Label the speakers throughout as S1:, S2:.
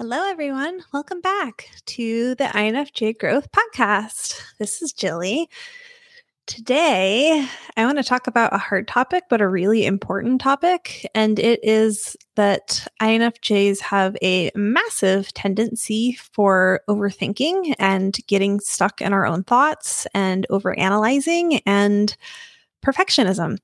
S1: Hello, everyone. Welcome back to the INFJ Growth Podcast. This is Jilly. Today, I want to talk about a hard topic, but a really important topic. And it is that INFJs have a massive tendency for overthinking and getting stuck in our own thoughts and overanalyzing and perfectionism.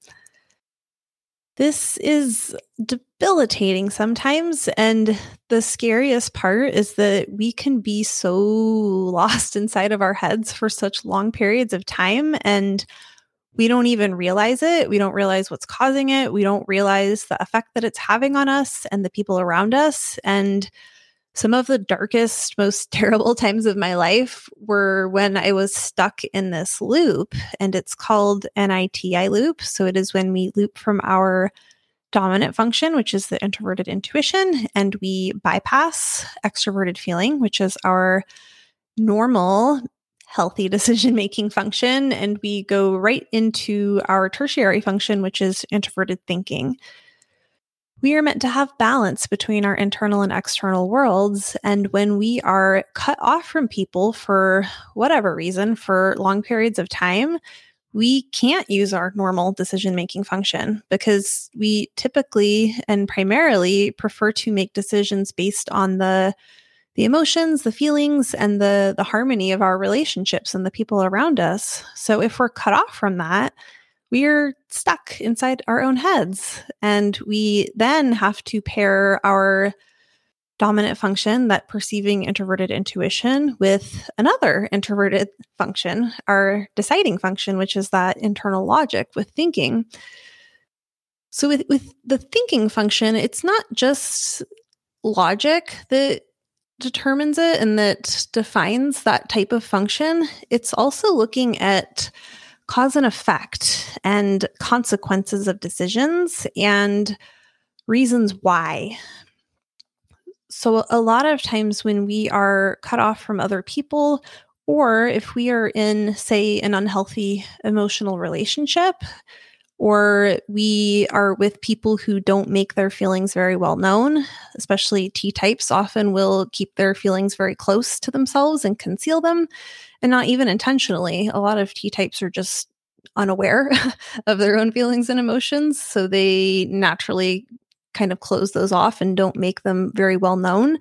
S1: This is debilitating sometimes. And the scariest part is that we can be so lost inside of our heads for such long periods of time. And we don't even realize it. We don't realize what's causing it. We don't realize the effect that it's having on us and the people around us. And some of the darkest, most terrible times of my life were when I was stuck in this loop, and it's called Ni-Ti loop. So it is when we loop from our dominant function, which is the introverted intuition, and we bypass extroverted feeling, which is our normal healthy decision making function, and we go right into our tertiary function, which is introverted thinking we are meant to have balance between our internal and external worlds. And when we are cut off from people for whatever reason, for long periods of time, we can't use our normal decision making function because we typically and primarily prefer to make decisions based on the the emotions, the feelings, and the the harmony of our relationships and the people around us. So if we're cut off from that, we're stuck inside our own heads. And we then have to pair our dominant function, that perceiving introverted intuition, with another introverted function, our deciding function, which is that internal logic with thinking. So, with, with the thinking function, it's not just logic that determines it and that defines that type of function, it's also looking at cause and effect and consequences of decisions and reasons why. So, a lot of times when we are cut off from other people, or if we are in, say, an unhealthy emotional relationship, or we are with people who don't make their feelings very well known, especially T types often will keep their feelings very close to themselves and conceal them, and not even intentionally. A lot of T types are just unaware of their own feelings and emotions. So they naturally kind of close those off and don't make them very well known.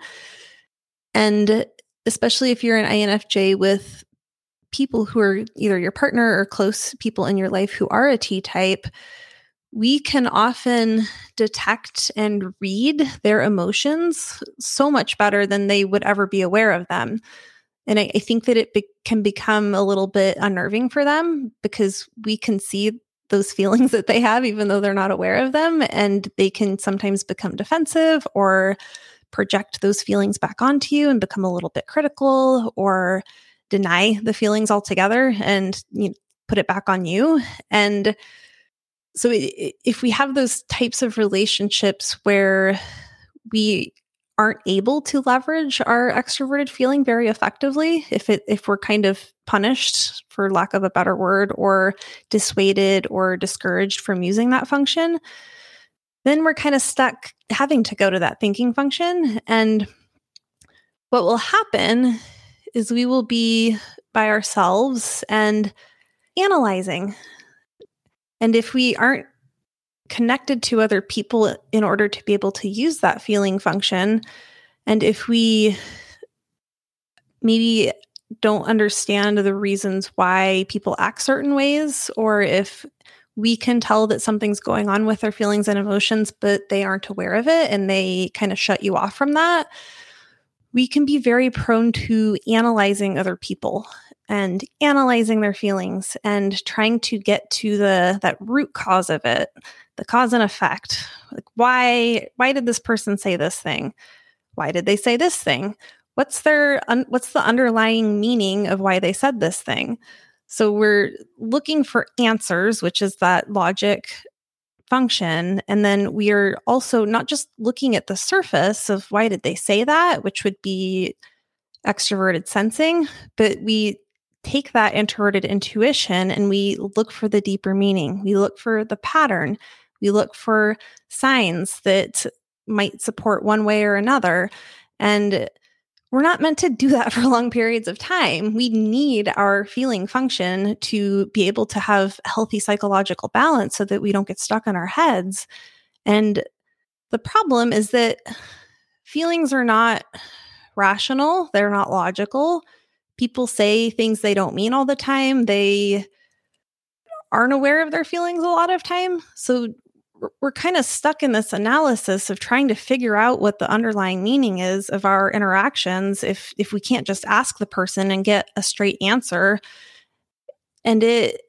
S1: And especially if you're an INFJ with people who are either your partner or close people in your life who are a T type, we can often detect and read their emotions so much better than they would ever be aware of them. And I, I think that it be- can become a little bit unnerving for them because we can see those feelings that they have, even though they're not aware of them. And they can sometimes become defensive or project those feelings back onto you and become a little bit critical or deny the feelings altogether and you know, put it back on you. And so, if we have those types of relationships where we aren't able to leverage our extroverted feeling very effectively if it if we're kind of punished for lack of a better word or dissuaded or discouraged from using that function then we're kind of stuck having to go to that thinking function. And what will happen is we will be by ourselves and analyzing. And if we aren't connected to other people in order to be able to use that feeling function. And if we maybe don't understand the reasons why people act certain ways, or if we can tell that something's going on with their feelings and emotions, but they aren't aware of it and they kind of shut you off from that, we can be very prone to analyzing other people and analyzing their feelings and trying to get to the that root cause of it the cause and effect. Like why why did this person say this thing? Why did they say this thing? What's their un, what's the underlying meaning of why they said this thing? So we're looking for answers which is that logic function. And then we are also not just looking at the surface of why did they say that which would be extroverted sensing but we take that introverted intuition and we look for the deeper meaning. We look for the pattern we look for signs that might support one way or another. And we're not meant to do that for long periods of time. We need our feeling function to be able to have healthy psychological balance so that we don't get stuck in our heads. And the problem is that feelings are not rational, they're not logical. People say things they don't mean all the time. They aren't aware of their feelings a lot of time. So we're kind of stuck in this analysis of trying to figure out what the underlying meaning is of our interactions if if we can't just ask the person and get a straight answer. And it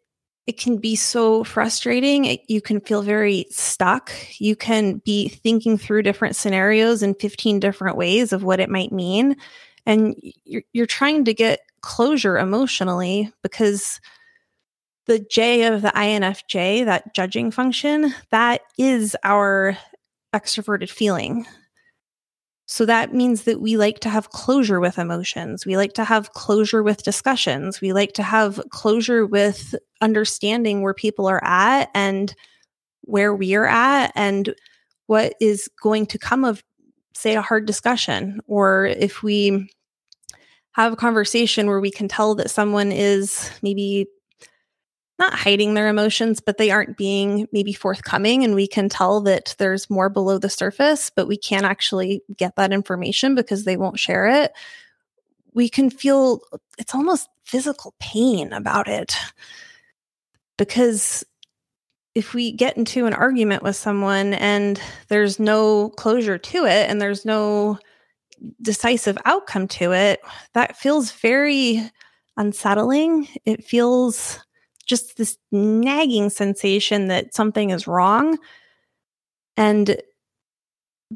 S1: it can be so frustrating it, you can feel very stuck. You can be thinking through different scenarios in 15 different ways of what it might mean and you're, you're trying to get closure emotionally because the J of the INFJ, that judging function, that is our extroverted feeling. So that means that we like to have closure with emotions. We like to have closure with discussions. We like to have closure with understanding where people are at and where we are at and what is going to come of, say, a hard discussion. Or if we have a conversation where we can tell that someone is maybe not hiding their emotions, but they aren't being maybe forthcoming. And we can tell that there's more below the surface, but we can't actually get that information because they won't share it. We can feel it's almost physical pain about it. Because if we get into an argument with someone and there's no closure to it and there's no decisive outcome to it, that feels very unsettling. It feels just this nagging sensation that something is wrong. And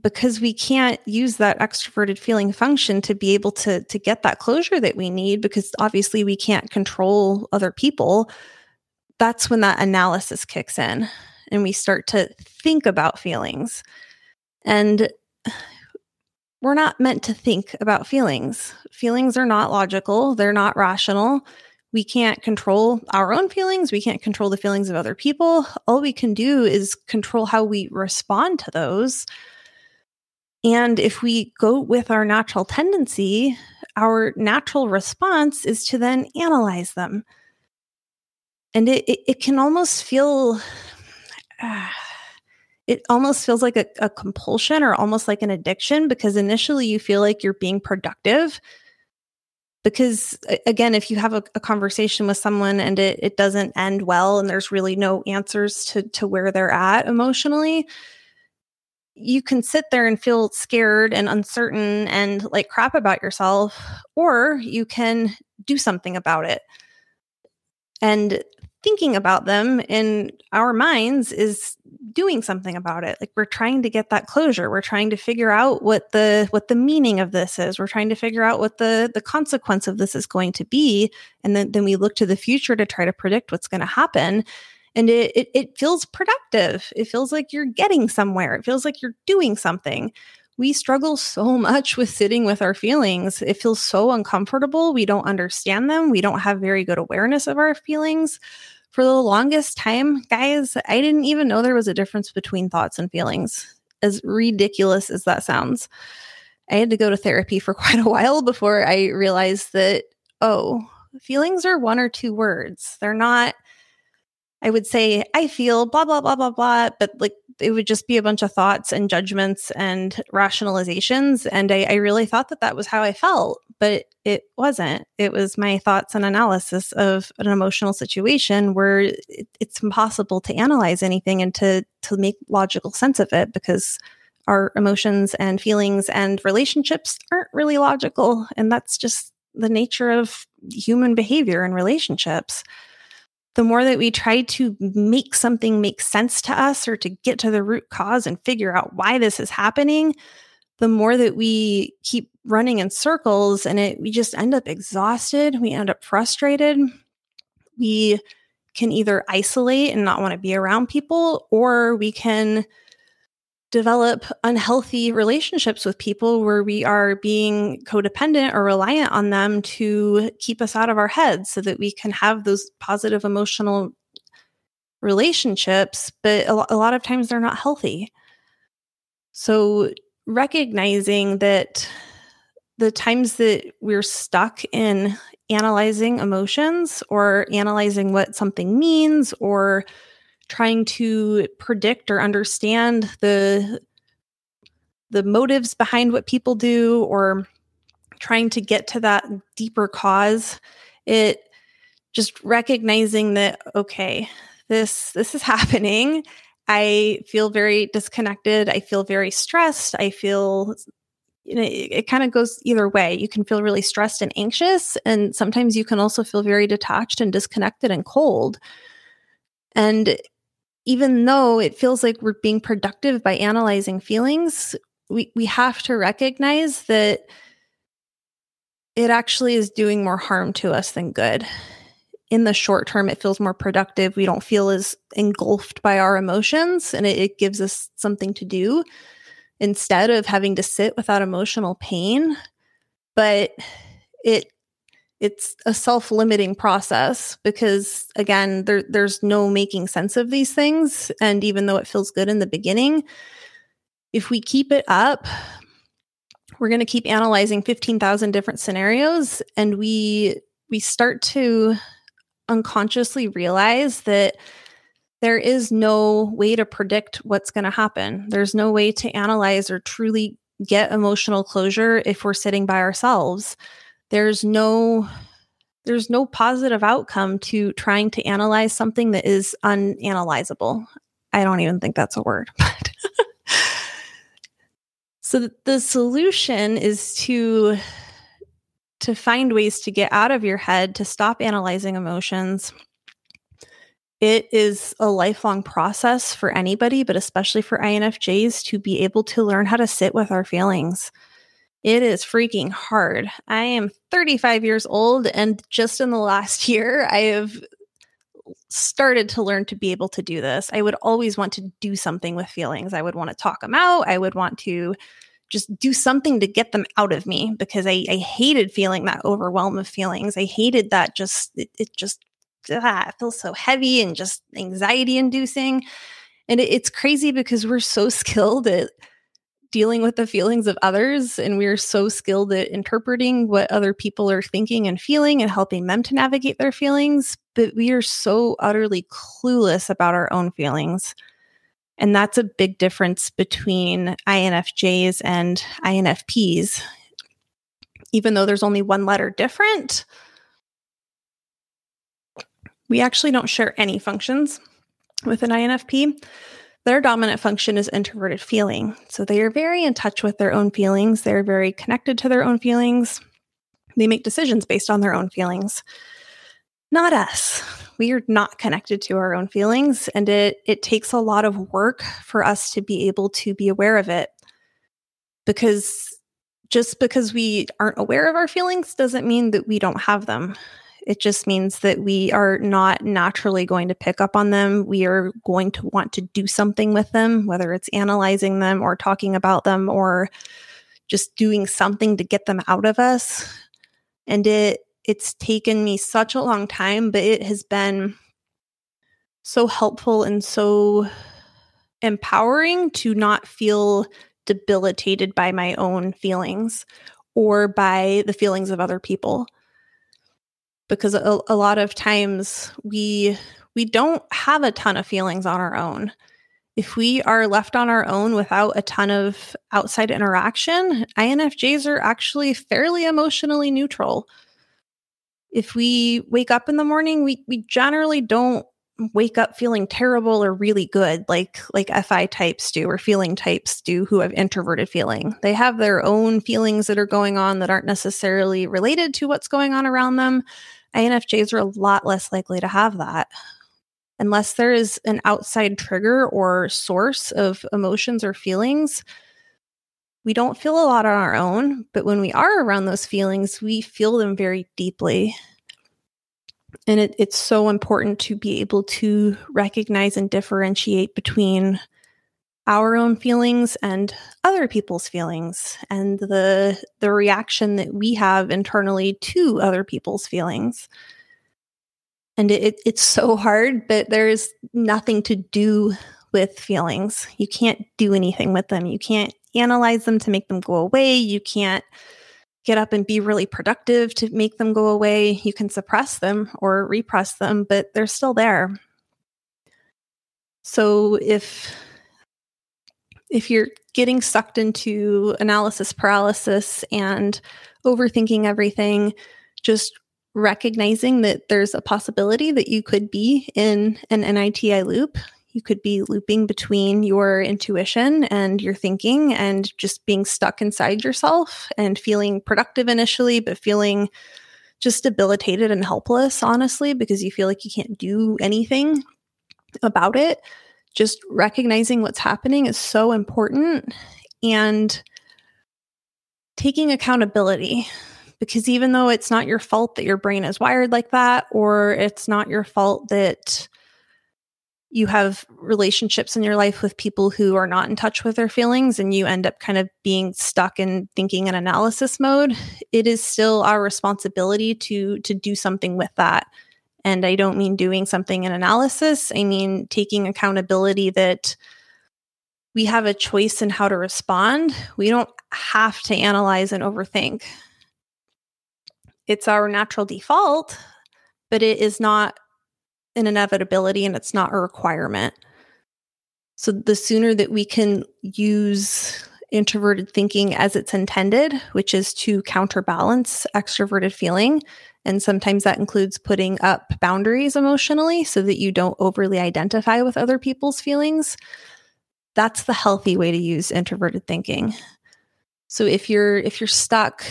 S1: because we can't use that extroverted feeling function to be able to to get that closure that we need because obviously we can't control other people that's when that analysis kicks in and we start to think about feelings. And we're not meant to think about feelings. Feelings are not logical. They're not rational we can't control our own feelings. We can't control the feelings of other people. All we can do is control how we respond to those. And if we go with our natural tendency, our natural response is to then analyze them. And it, it, it can almost feel, uh, it almost feels like a, a compulsion or almost like an addiction because initially you feel like you're being productive because again if you have a, a, conversation with someone and it, it doesn't end well and there's really no answers to to where they're at emotionally you can sit there and feel scared and uncertain and like crap about yourself or you can do something about it. And thinking about them in our minds is doing something about it like we're trying to get that closure we're trying to figure out what the what the meaning of this is we're trying to figure out what the the consequence of this is going to be and then then we look to the future to try to predict what's going to happen and it, it it feels productive it feels like you're getting somewhere it feels like you're doing something we struggle so much with sitting with our feelings. It feels so uncomfortable. We don't understand them. We don't have very good awareness of our feelings. For the longest time, guys, I didn't even know there was a difference between thoughts and feelings, as ridiculous as that sounds. I had to go to therapy for quite a while before I realized that, oh, feelings are one or two words. They're not I would say, I feel blah, blah, blah, blah, blah. But like it would just be a bunch of thoughts and judgments and rationalizations. And I, I really thought that that was how I felt, but it wasn't. It was my thoughts and analysis of an emotional situation where it, it's impossible to analyze anything and to, to make logical sense of it because our emotions and feelings and relationships aren't really logical. And that's just the nature of human behavior and relationships the more that we try to make something make sense to us or to get to the root cause and figure out why this is happening, the more that we keep running in circles and it we just end up exhausted, we end up frustrated. We can either isolate and not want to be around people or we can develop unhealthy relationships with people where we are being codependent or reliant on them to keep us out of our heads so that we can have those positive emotional relationships but a, lot of times they're not healthy so recognizing that the times that we're stuck in analyzing emotions or analyzing what something means or trying to predict or understand the the motives behind what people do or trying to get to that deeper cause it just recognizing that okay this this is happening i feel very disconnected. I feel very stressed. I feel you know, it, it kind of goes either way. You can feel really stressed and anxious and sometimes you can also feel very detached and disconnected and cold. And even though it feels like we're being productive by analyzing feelings we we have to recognize that it actually is doing more harm to us than good. In the short term, it feels more productive. We don't feel as engulfed by our emotions, and it, it gives us something to do instead of having to sit without emotional pain. But it it's a self-limiting process because again there, there's no making sense of these things and even though it feels good in the beginning if we keep it up we're going to keep analyzing 15,000 different scenarios and we we start to unconsciously realize that there is no way to predict what's going to happen. There's no way to analyze or truly get emotional closure if we're sitting by ourselves. There's no there's no positive outcome to trying to analyze something that is unanalyzable. I don't even think that's a word, but so the solution is to to find ways to get out of your head, to stop analyzing emotions. It is a lifelong process for anybody, but especially for INFJs to be able to learn how to sit with our feelings. It is freaking hard. I am 35 years old, and just in the last year, I have started to learn to be able to do this. I would always want to do something with feelings. I would want to talk them out. I would want to just do something to get them out of me because I, I hated feeling that overwhelm of feelings. I hated that just, it, it just, ah, it feels so heavy and just anxiety inducing. And it, it's crazy because we're so skilled at dealing with the feelings of others and we're so skilled at interpreting what other people are thinking and feeling and helping them to navigate their feelings but we are so utterly clueless about our own feelings and that's a big difference between infjs and infps even though there's only one letter different we actually don't share any functions with an infp their dominant function is introverted feeling. So they are very in touch with their own feelings. They're very connected to their own feelings. They make decisions based on their own feelings. Not us. We are not connected to our own feelings, and it, it takes a lot of work for us to be able to be aware of it. Because just because we aren't aware of our feelings doesn't mean that we don't have them. It just means that we are not naturally going to pick up on them. We are going to want to do something with them, whether it's analyzing them or talking about them or just doing something to get them out of us. And it it's taken me such a long time, but it has been so helpful and so empowering to not feel debilitated by my own feelings or by the feelings of other people because a, a lot of times we we don't have a ton of feelings on our own if we are left on our own without a ton of outside interaction, INFJs are actually fairly emotionally neutral. If we wake up in the morning, we, we generally don't wake up feeling terrible or really good like like FI types do or feeling types do who have introverted feeling. They have their own feelings that are going on that aren't necessarily related to what's going on around them, INFJs are a lot less likely to have that. Unless there is an outside trigger or source of emotions or feelings, we don't feel a lot on our own. But when we are around those feelings, we feel them very deeply. And it, it's so important to be able to recognize and differentiate between our own feelings and other people's feelings and the the reaction that we have internally to other people's feelings and it, it's so hard but there's nothing to do with feelings you can't do anything with them you can't analyze them to make them go away you can't get up and be really productive to make them go away. You can suppress them or repress them, but they're still there. So if if you're getting sucked into analysis paralysis and overthinking everything, just recognizing that there's a possibility that you could be in an Ni-Ti loop. You could be looping between your intuition and your thinking and just being stuck inside yourself and feeling productive initially, but feeling just debilitated and helpless, honestly, because you feel like you can't do anything about it. Just recognizing what's happening is so important and taking accountability because even though it's not your fault that your brain is wired like that, or it's not your fault that you have relationships in your life with people who are not in touch with their feelings and you end up kind of being stuck in thinking and analysis mode it is still our responsibility to to do something with that. And i don't mean doing something in analysis i mean taking accountability that we have a choice in how to respond. We don't have to analyze and overthink. It's our natural default, but it is not an inevitability and it's not a requirement. So the sooner that we can use introverted thinking as it's intended, which is to counterbalance extroverted feeling. And sometimes that includes putting up boundaries emotionally so that you don't overly identify with other people's feelings. That's the healthy way to use introverted thinking. So if you're if you're stuck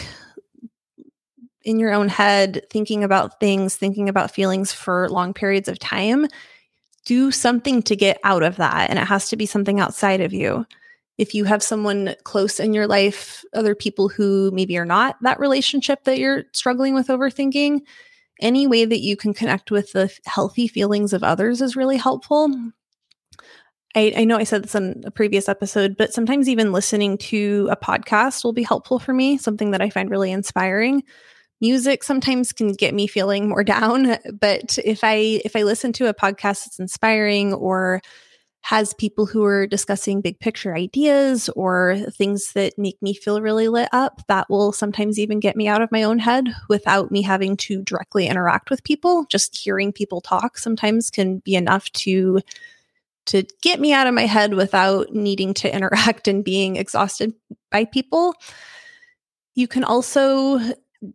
S1: in your own head, thinking about things, thinking about feelings for long periods of time, do something to get out of that. And it has to be something outside of you. If you have someone close in your life, other people who maybe are not that relationship that you're struggling with overthinking, any way that you can connect with the healthy feelings of others is really helpful. I, I, know I said this in a previous episode, but sometimes even listening to a podcast will be helpful for me, something that I find really inspiring music sometimes can get me feeling more down but if i if i listen to a podcast that's inspiring or has people who are discussing big picture ideas or things that make me feel really lit up that will sometimes even get me out of my own head without me having to directly interact with people. Just hearing people talk sometimes can be enough to to get me out of my head without needing to interact and being exhausted by people. You can also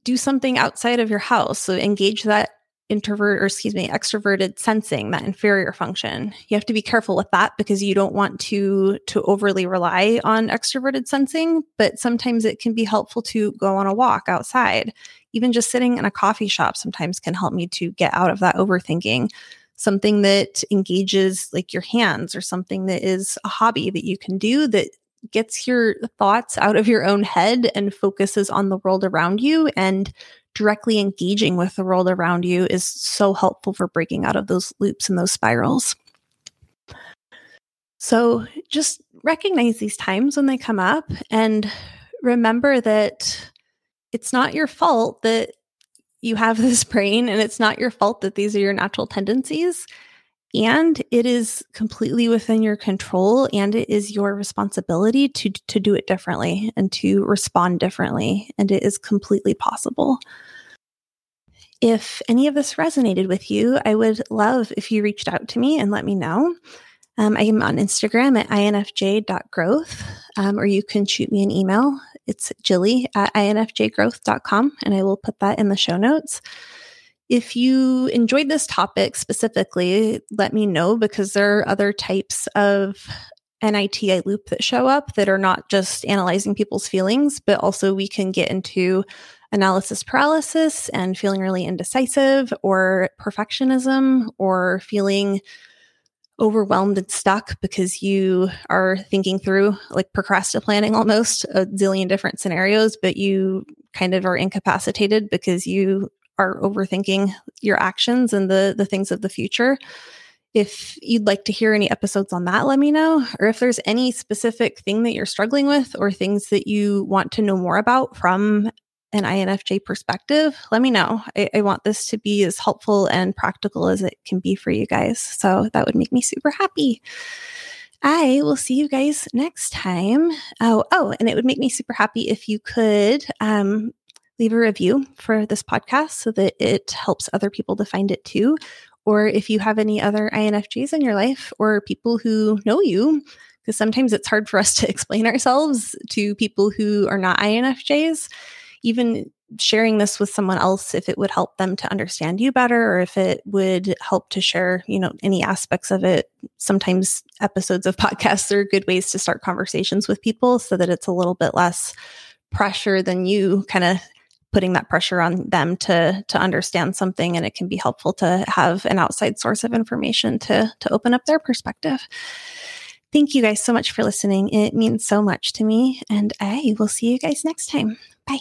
S1: do something outside of your house. So engage that introvert or excuse me extroverted sensing that inferior function. You have to be careful with that because you don't want to to overly rely on extroverted sensing but sometimes it can be helpful to go on a walk outside. Even just sitting in a coffee shop sometimes can help me to get out of that overthinking. Something that engages like your hands or something that is a hobby that you can do that gets your thoughts out of your own head and focuses on the world around you and directly engaging with the world around you is so helpful for breaking out of those loops and those spirals. So just recognize these times when they come up and remember that it's not your fault that you have this brain and it's not your fault that these are your natural tendencies. And it is completely within your control and it is your responsibility to, to do it differently and to respond differently. And it is completely possible. If any of this resonated with you, I would love if you reached out to me and let me know. Um, I am on Instagram at infj.growth, um, or you can shoot me an email. It's jilly at infjgrowth.com, and I will put that in the show notes. If you enjoyed this topic specifically, let me know because there are other types of Ni-Ti loop that show up that are not just analyzing people's feelings, but also we can get into analysis paralysis and feeling really indecisive or perfectionism or feeling overwhelmed and stuck because you are thinking through like procrastinating almost a zillion different scenarios, but you kind of are incapacitated because you are overthinking your actions and the the things of the future. If you'd like to hear any episodes on that, let me know. Or if there's any specific thing that you're struggling with or things that you want to know more about from an INFJ perspective, let me know. I, I, want this to be as helpful and practical as it can be for you guys. So that would make me super happy. I will see you guys next time. Oh, oh, and it would make me super happy if you could um, leave a review for this podcast so that it helps other people to find it too. Or if you have any other INFJs in your life or people who know you, because sometimes it's hard for us to explain ourselves to people who are not INFJs. Even sharing this with someone else, if it would help them to understand you better, or if it would help to share, you know, any aspects of it. Sometimes episodes of podcasts are good ways to start conversations with people so that it's a little bit less pressure than you kind of putting that pressure on them to to understand something and it can be helpful to have an outside source of information to to open up their perspective. Thank you guys so much for listening. It means so much to me and I will see you guys next time. Bye.